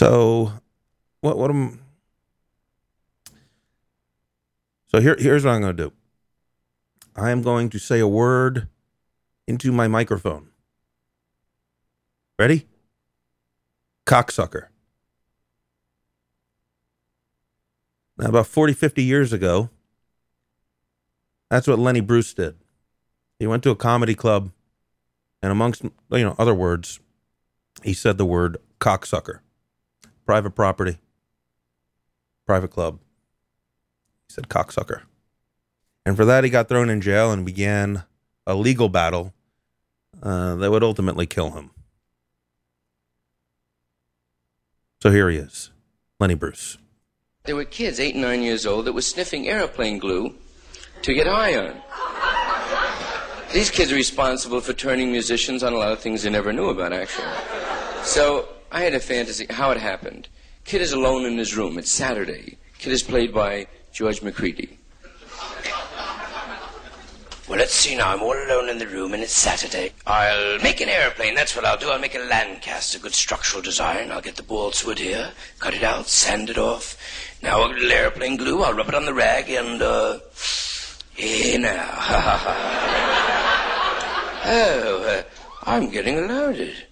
So, what what am So here here's what I'm going to do. I am going to say a word into my microphone. Ready? Cocksucker. Now, about 40, 50 years ago, that's what Lenny Bruce did. He went to a comedy club, and amongst you know other words, he said the word cocksucker. Private property, private club. He said cocksucker. And for that, he got thrown in jail and began a legal battle uh, that would ultimately kill him. So here he is, Lenny Bruce. There were kids, eight and nine years old, that were sniffing airplane glue to get high on. These kids are responsible for turning musicians on a lot of things they never knew about, actually. So I had a fantasy how it happened. Kid is alone in his room. It's Saturday. Kid is played by George Macready. Well, let's see now. I'm all alone in the room, and it's Saturday. I'll make an airplane. That's what I'll do. I'll make a Lancaster, good structural design. I'll get the balsa wood here, cut it out, sand it off. Now a little airplane glue. I'll rub it on the rag, and uh, here now. oh, uh, I'm getting loaded.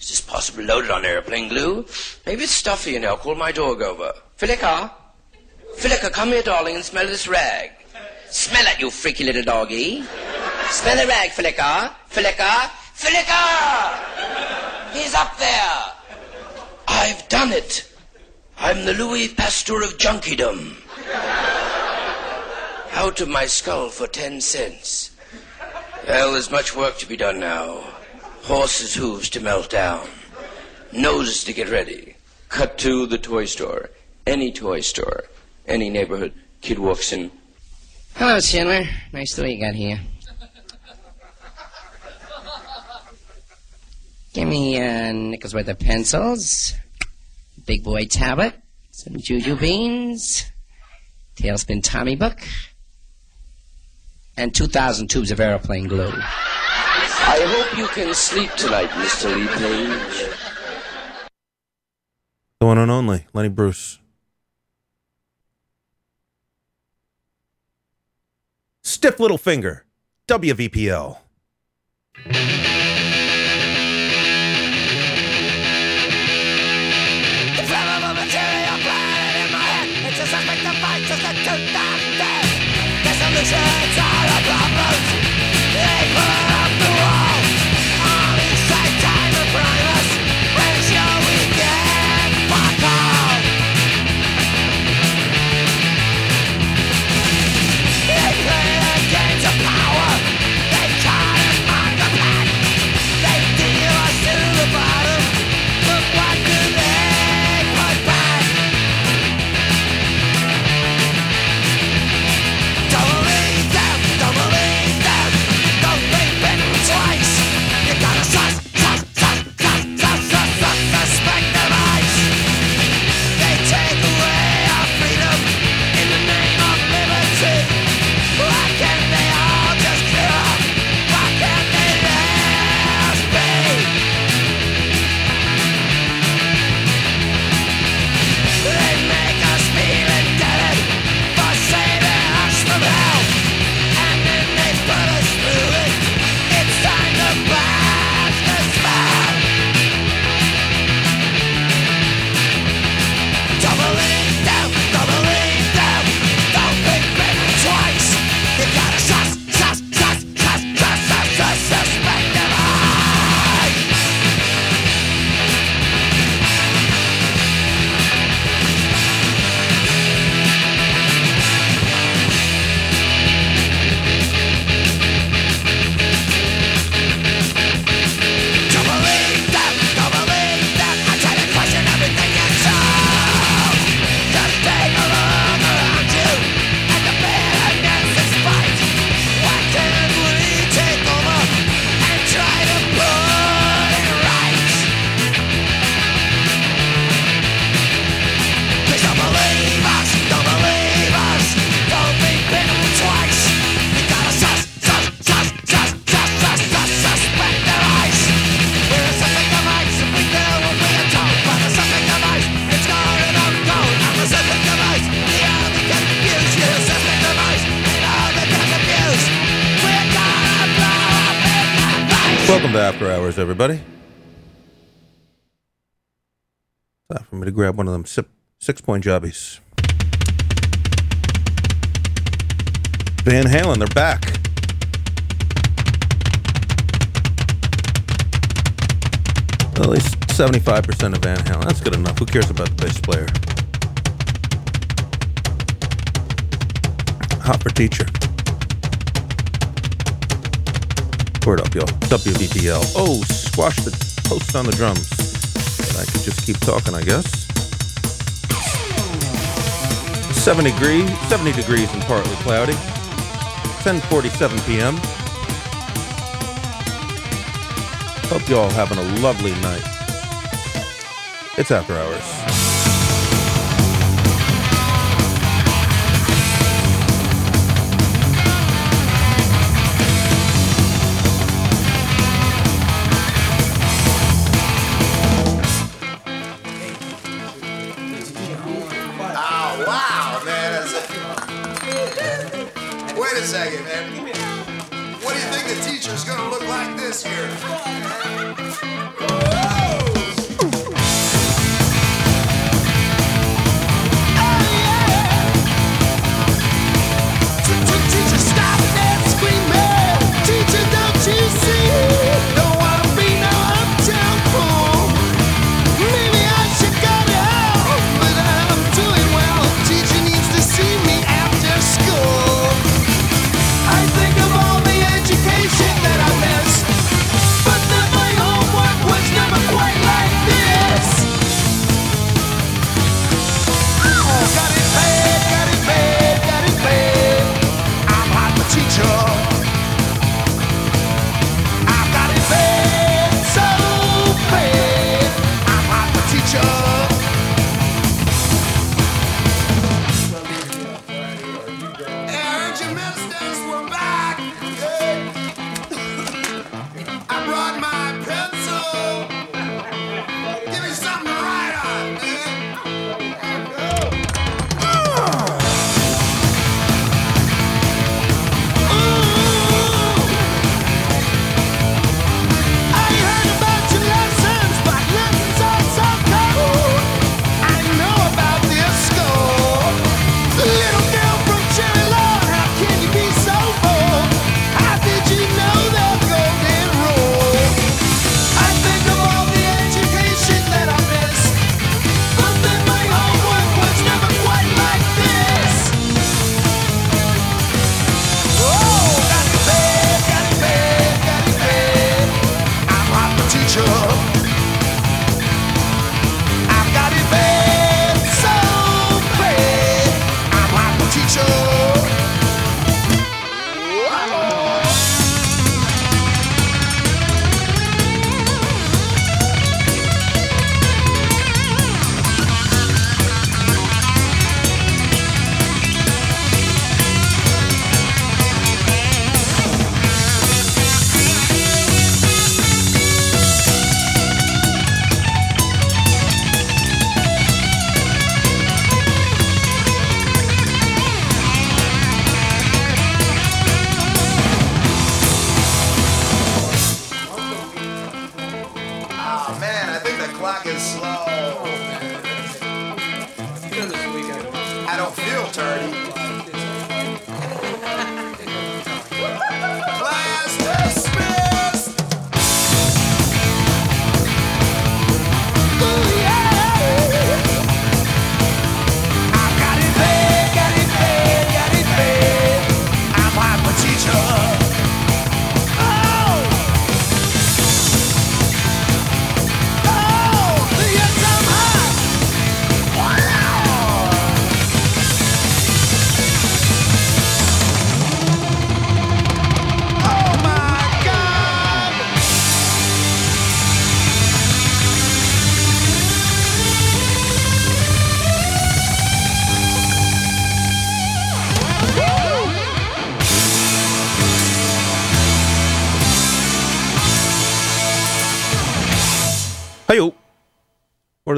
Is this possibly loaded on airplane glue? Maybe it's stuffy here. I'll call my dog over. Philippa, Philippa, come here, darling, and smell this rag. Smell it, you freaky little doggy. Smell the rag, Flicker. Flicker. Flicker! He's up there. I've done it. I'm the Louis Pasteur of junkiedom. Out of my skull for ten cents. Well, there's much work to be done now. Horses' hooves to melt down. Noses to get ready. Cut to the toy store. Any toy store. Any neighborhood. Kid walks in. Hello, Chandler. Nice to meet you got here. Give me uh, nickels worth of pencils, big boy tablet, some juju beans, tailspin Tommy book, and 2,000 tubes of aeroplane glue. I hope you can sleep tonight, Mr. Lee Page. The one and only, Lenny Bruce. Stiff little finger, WVPL. everybody. Time for me to grab one of them Sixpoint jobbies. Van Halen, they're back. At least 75% of Van Halen. That's good enough. Who cares about the bass player? Hot for teacher. Word up, y'all. WVPL. Oh, squash the post on the drums. But I could just keep talking, I guess. 70 degrees, 70 degrees and partly cloudy. 10:47 p.m. Hope y'all having a lovely night. It's after hours.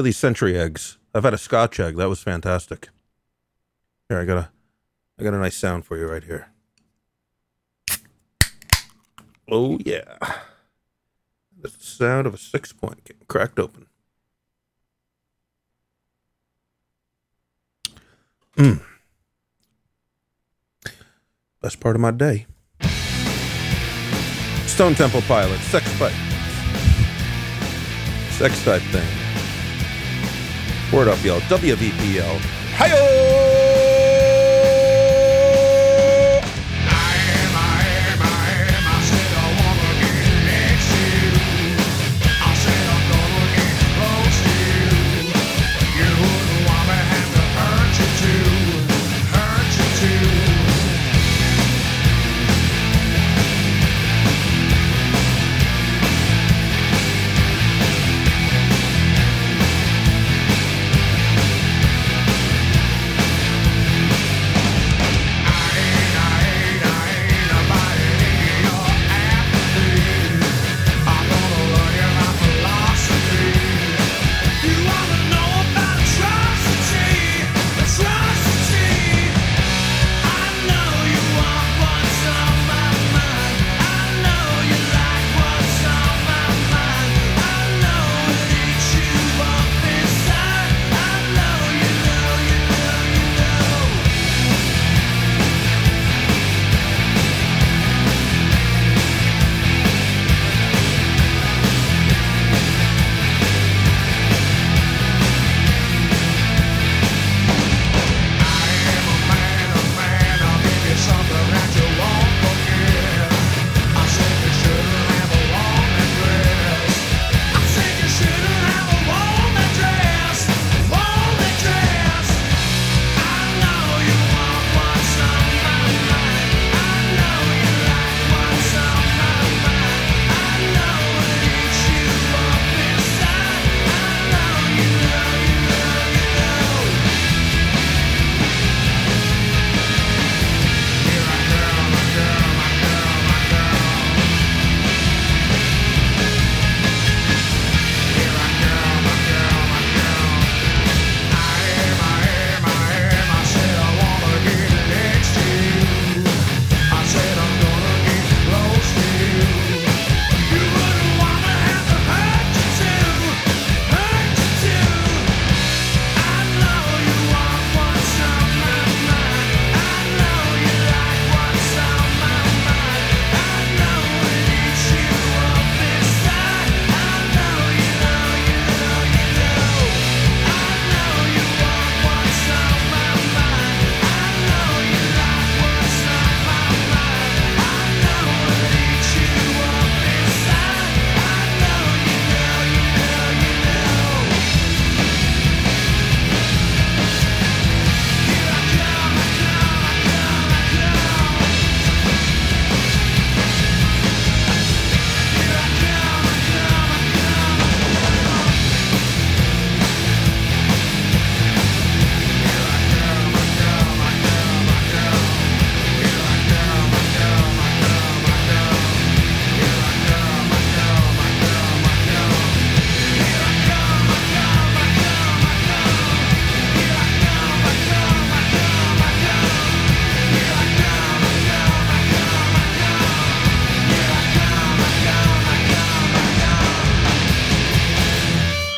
these century eggs? I've had a Scotch egg. That was fantastic. Here, I got a, I got a nice sound for you right here. Oh yeah, the sound of a Sixpoint getting cracked open. Mmm, Best part of my day. Stone Temple Pilots, sex fight, sex type thing. Word up, y'all. WVPL. Hi-yo!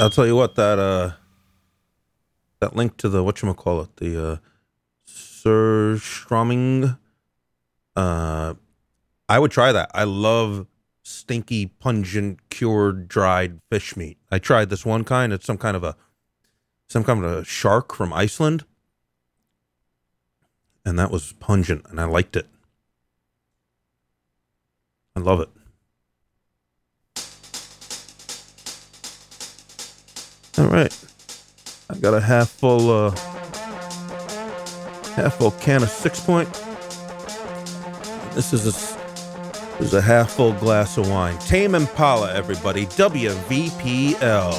I'll tell you what that uh that link to the what you call it the uh Surströmming uh I would try that. I love stinky, pungent, cured, dried fish meat. I tried this one kind. It's some kind of a some kind of a shark from Iceland, and that was pungent, and I liked it. I love it. All right. I got a half full uh half full can of Sixpoint. This is a this is a half full glass of wine. Tame Impala, everybody. WVPL.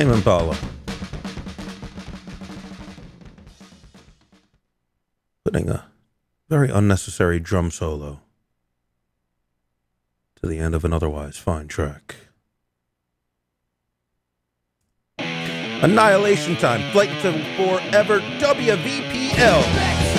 Tame Impala. Putting a very unnecessary drum solo to the end of an otherwise fine track. Annihilation Time, Flight to Forever, WVPL.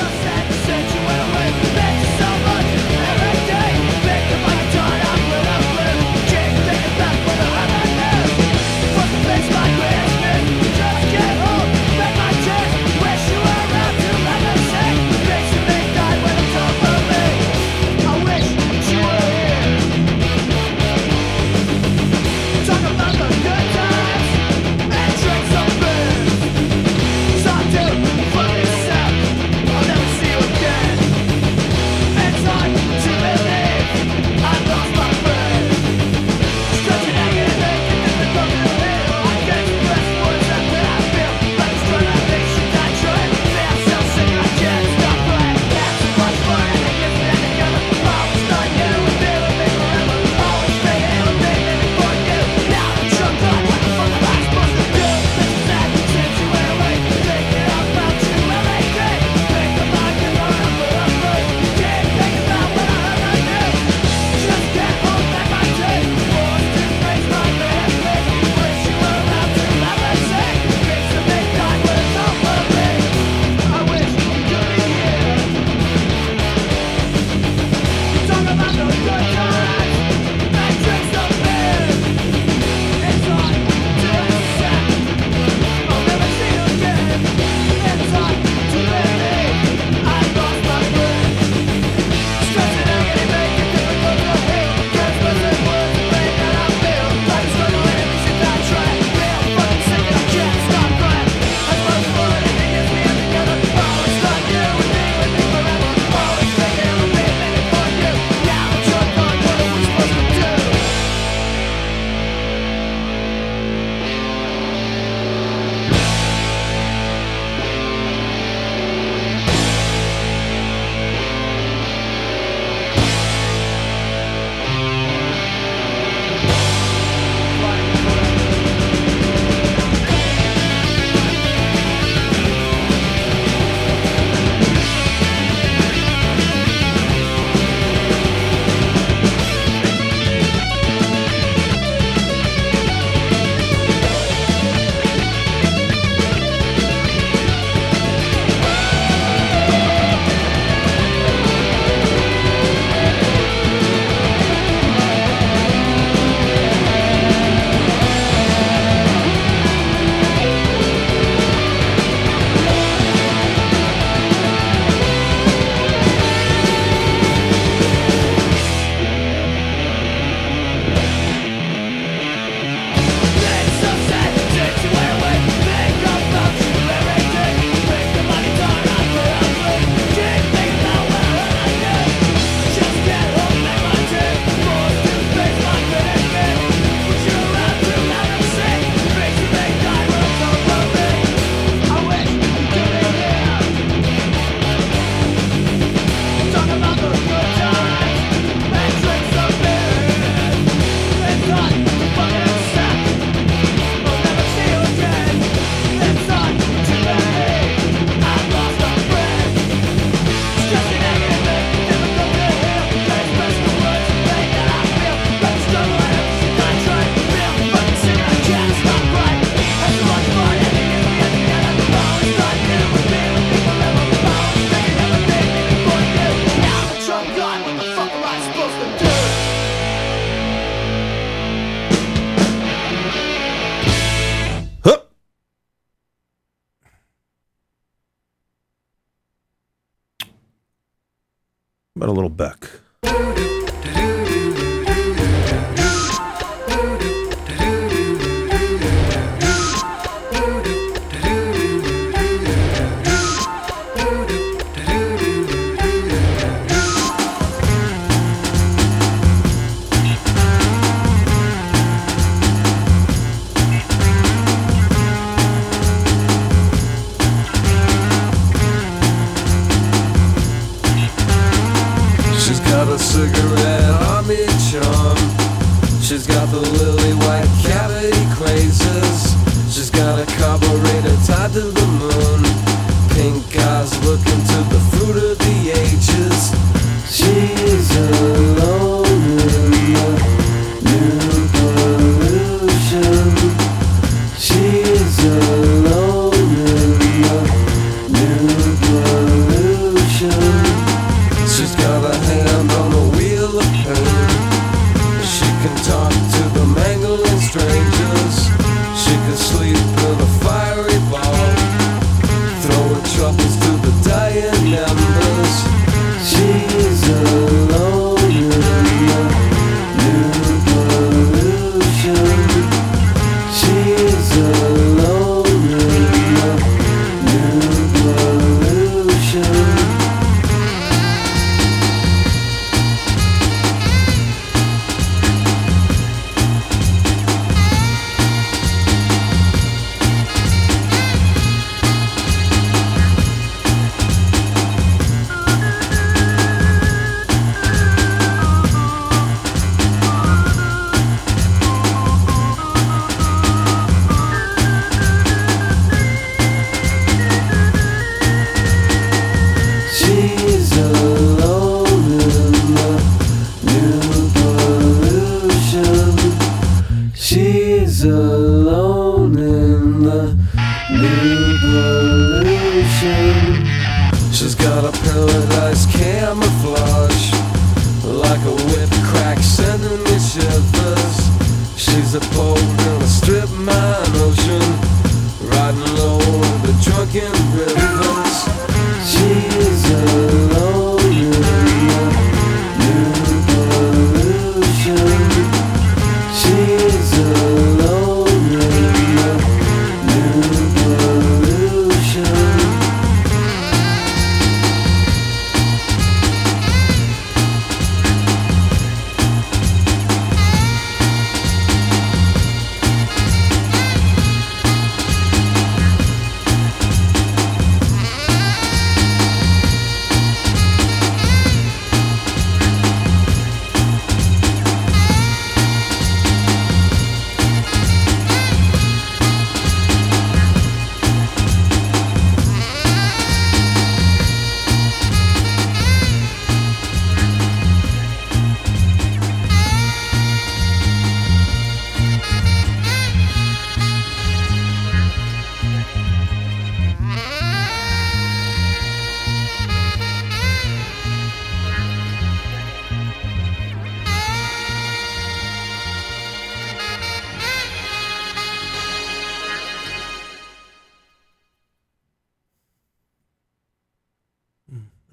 about a little Beck.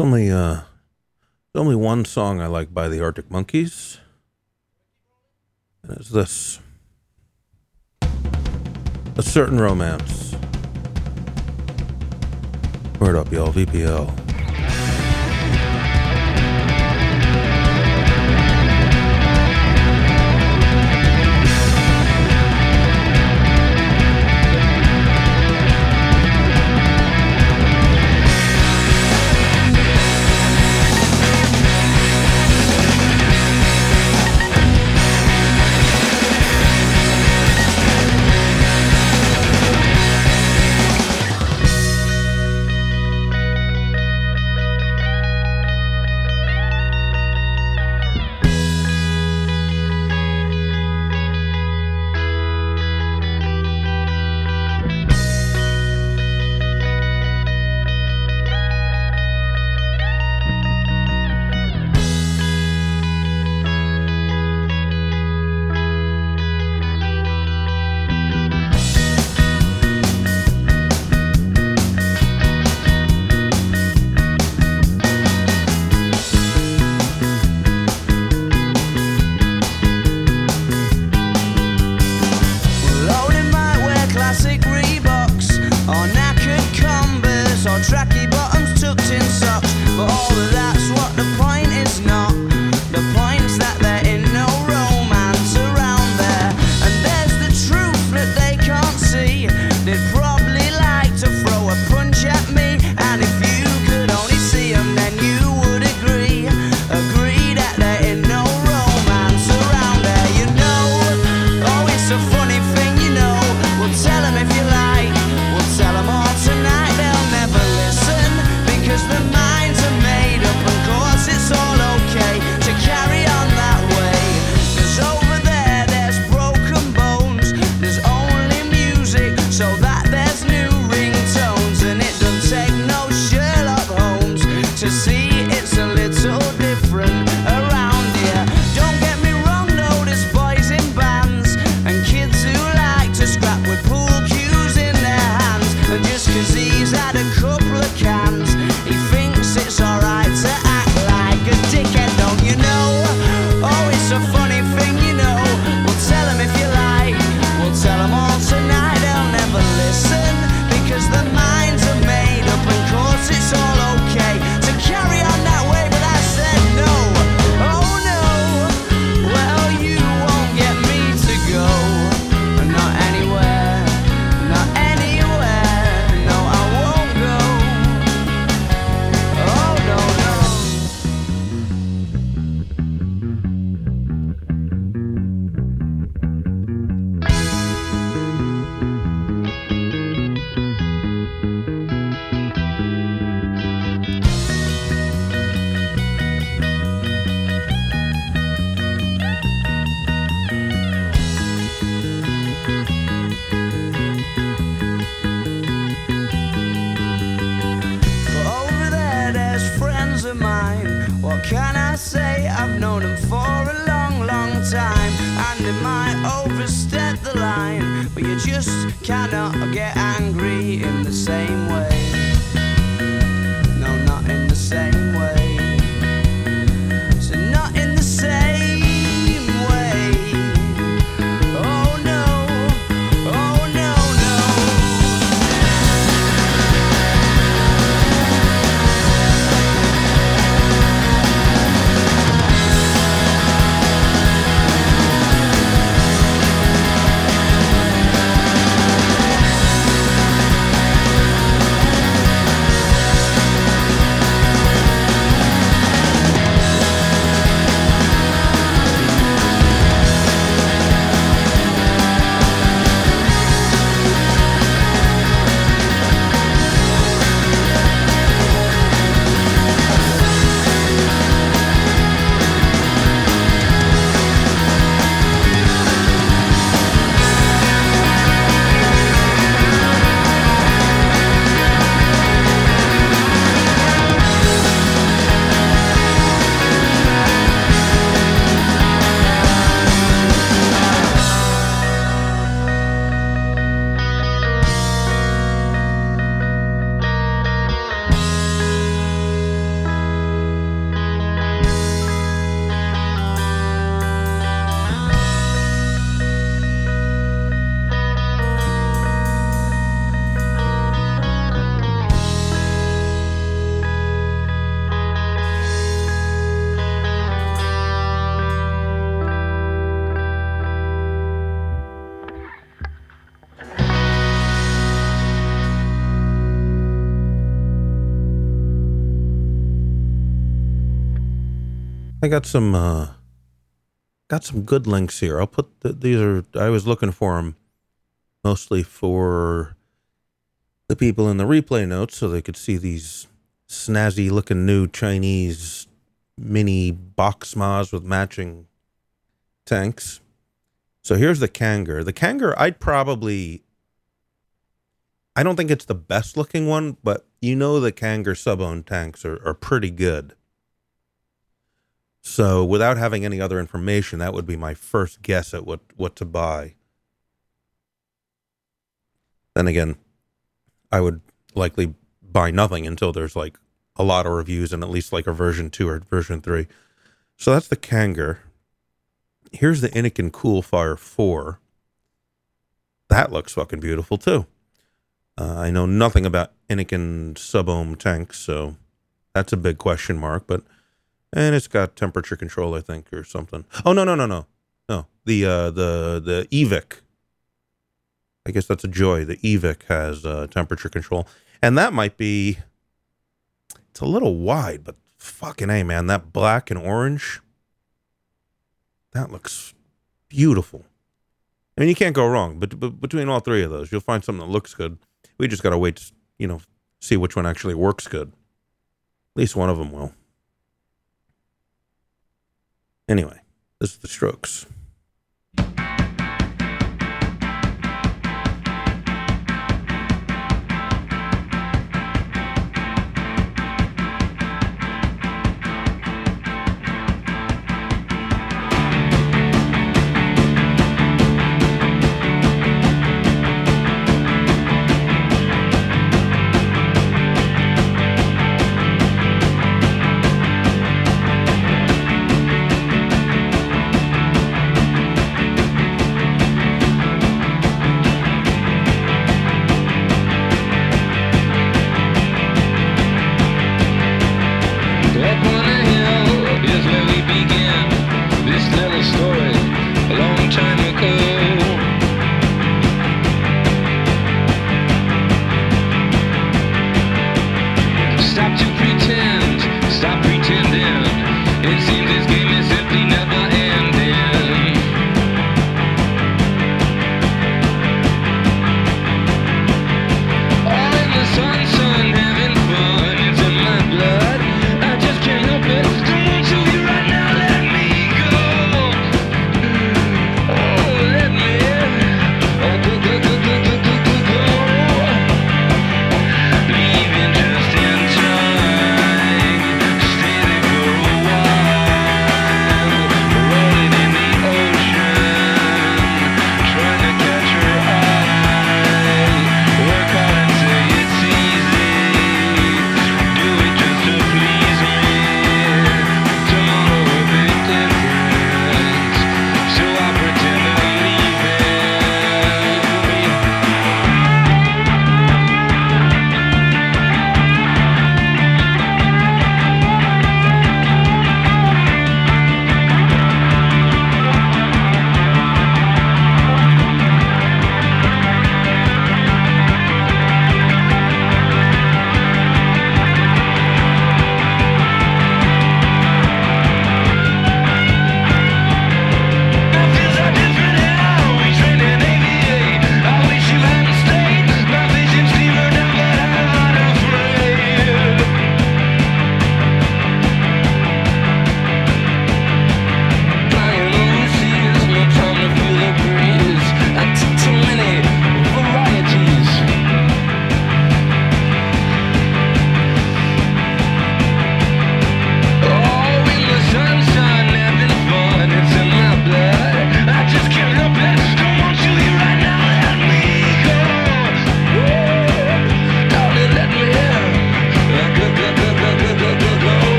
only uh, there's only one song I like by the Arctic Monkeys, and it's this: "A Certain Romance." Word up, y'all! VPL. I got some uh got some good links here. I'll put the, these are I was looking for them mostly for the people in the replay notes so they could see these snazzy looking new Chinese mini box mods with matching tanks. So here's the Kanger. The Kanger I'd probably I don't think it's the best looking one, but you know the Kanger sub-ohm tanks are, are pretty good. So without having any other information, that would be my first guess at what, what to buy. Then again, I would likely buy nothing until there's like a lot of reviews and at least like a version two or version three. So that's the Kanger. Here's the Innokin Coolfire 4. That looks fucking beautiful too. Uh, I know nothing about Innokin sub-ohm tanks, so that's a big question mark, but and it's got temperature control, I think, or something. Oh no, no, no, no, no. The uh, the the Evic. I guess that's a joy. The Evic has uh, temperature control, and that might be. It's a little wide, but fucking a man, that black and orange. That looks beautiful. I mean, you can't go wrong. But, but between all three of those, you'll find something that looks good. We just gotta wait, to, you know, see which one actually works good. At least one of them will. Anyway, this is the strokes.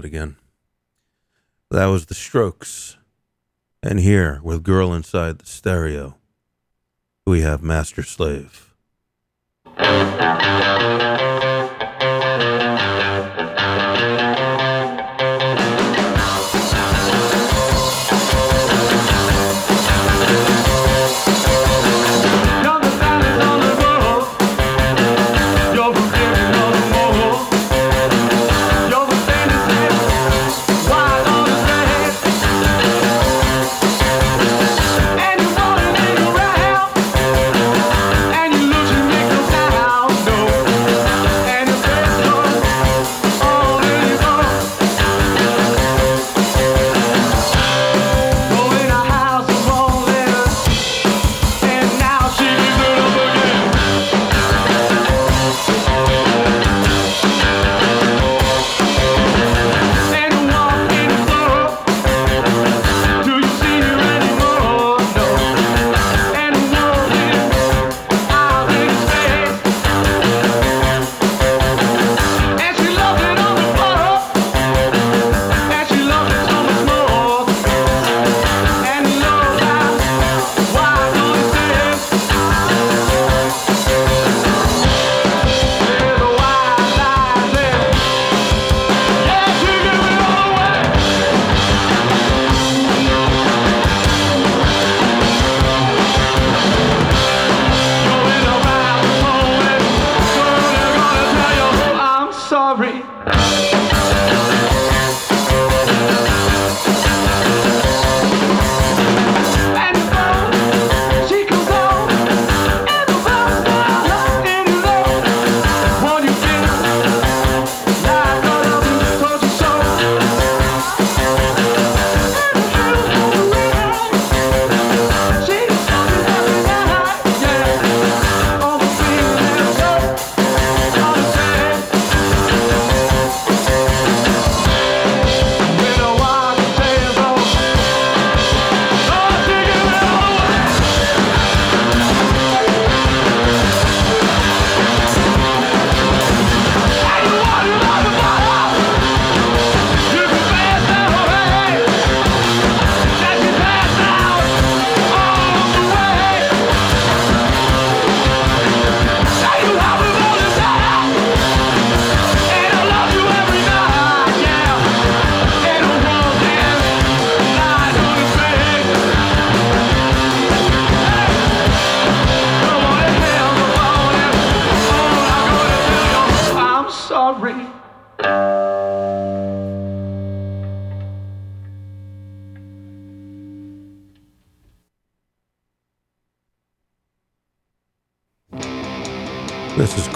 that again. That was the strokes. And here, with Girl Inside the Stereo, we have Master Slave.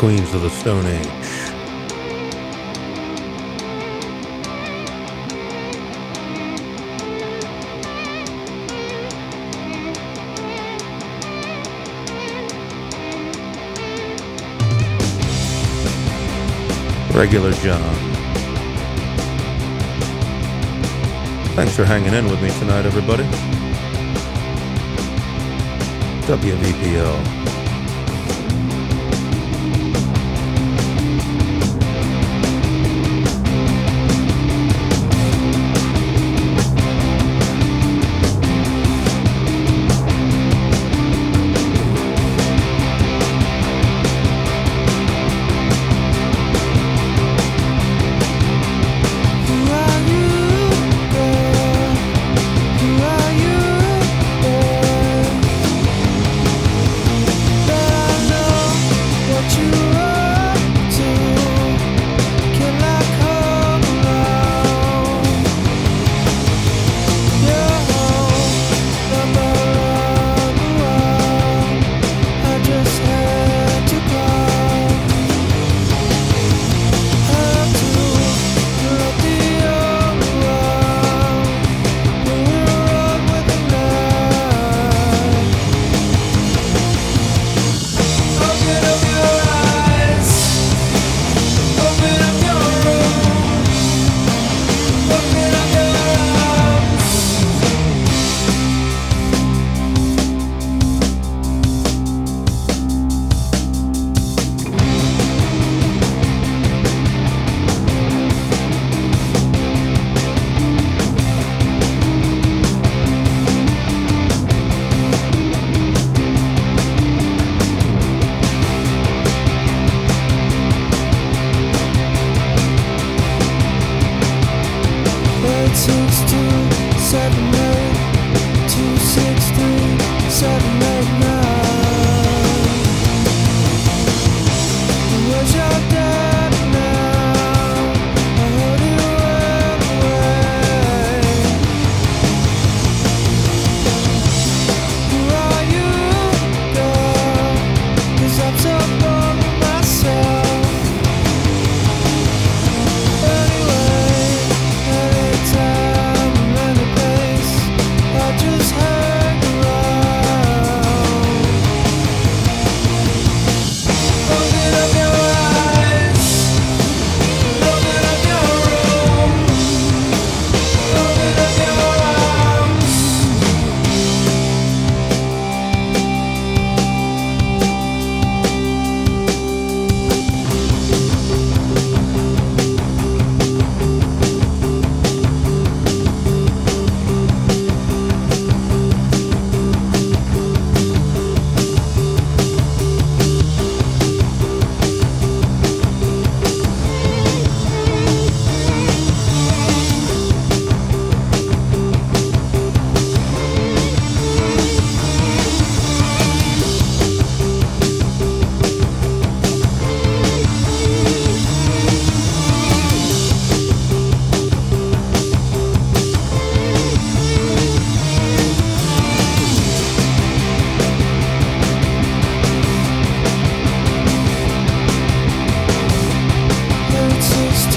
Queens of the Stone Age. Regular John. Thanks for hanging in with me tonight, everybody. WVPL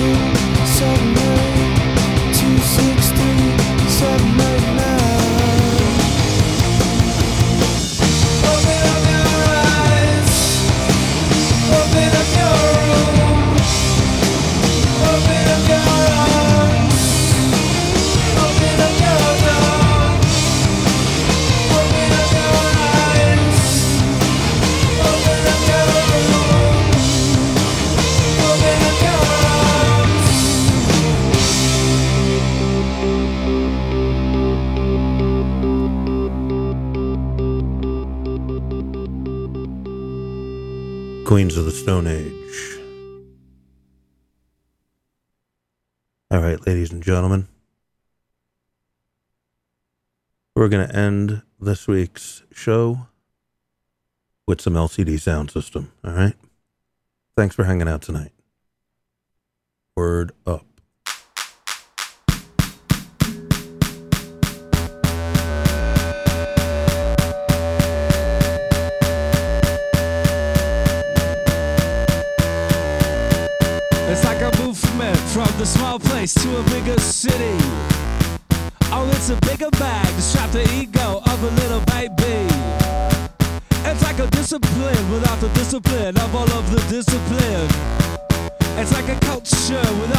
Thank you. gentlemen. We're going to end this week's show with some LCD sound system. All right. Thanks for hanging out tonight. Word up. It's like a movement from the small to a bigger city. Oh, it's a bigger bag to strap the ego of a little baby. It's like a discipline without the discipline of all of the discipline. It's like a culture without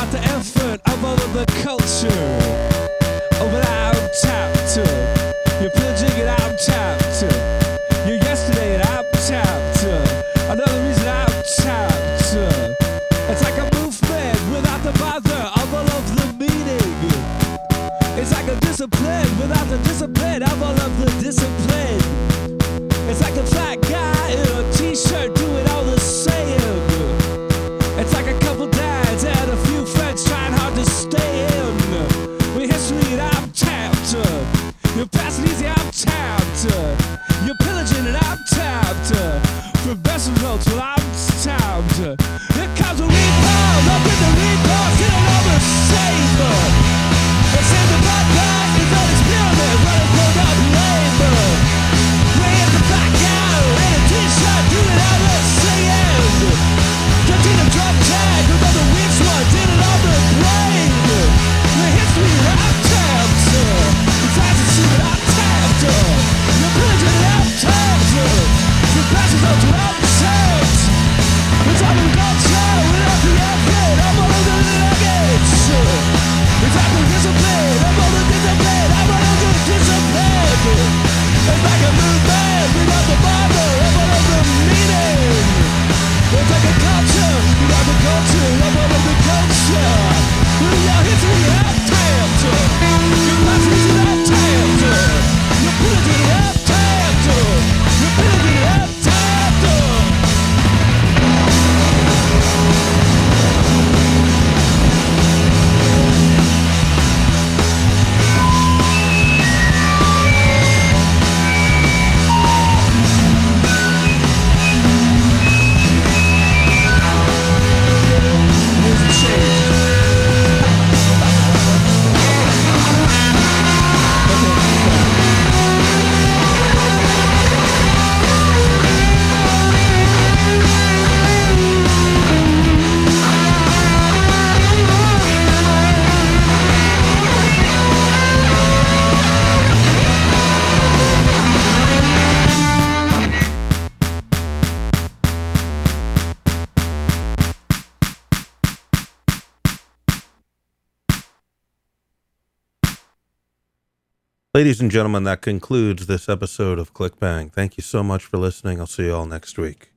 Ladies and gentlemen, that concludes this episode of ClickBang. Thank you so much for listening. I'll see you all next week.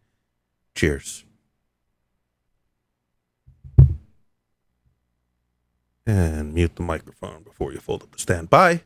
Cheers. And mute the microphone before you fold up the stand. Bye.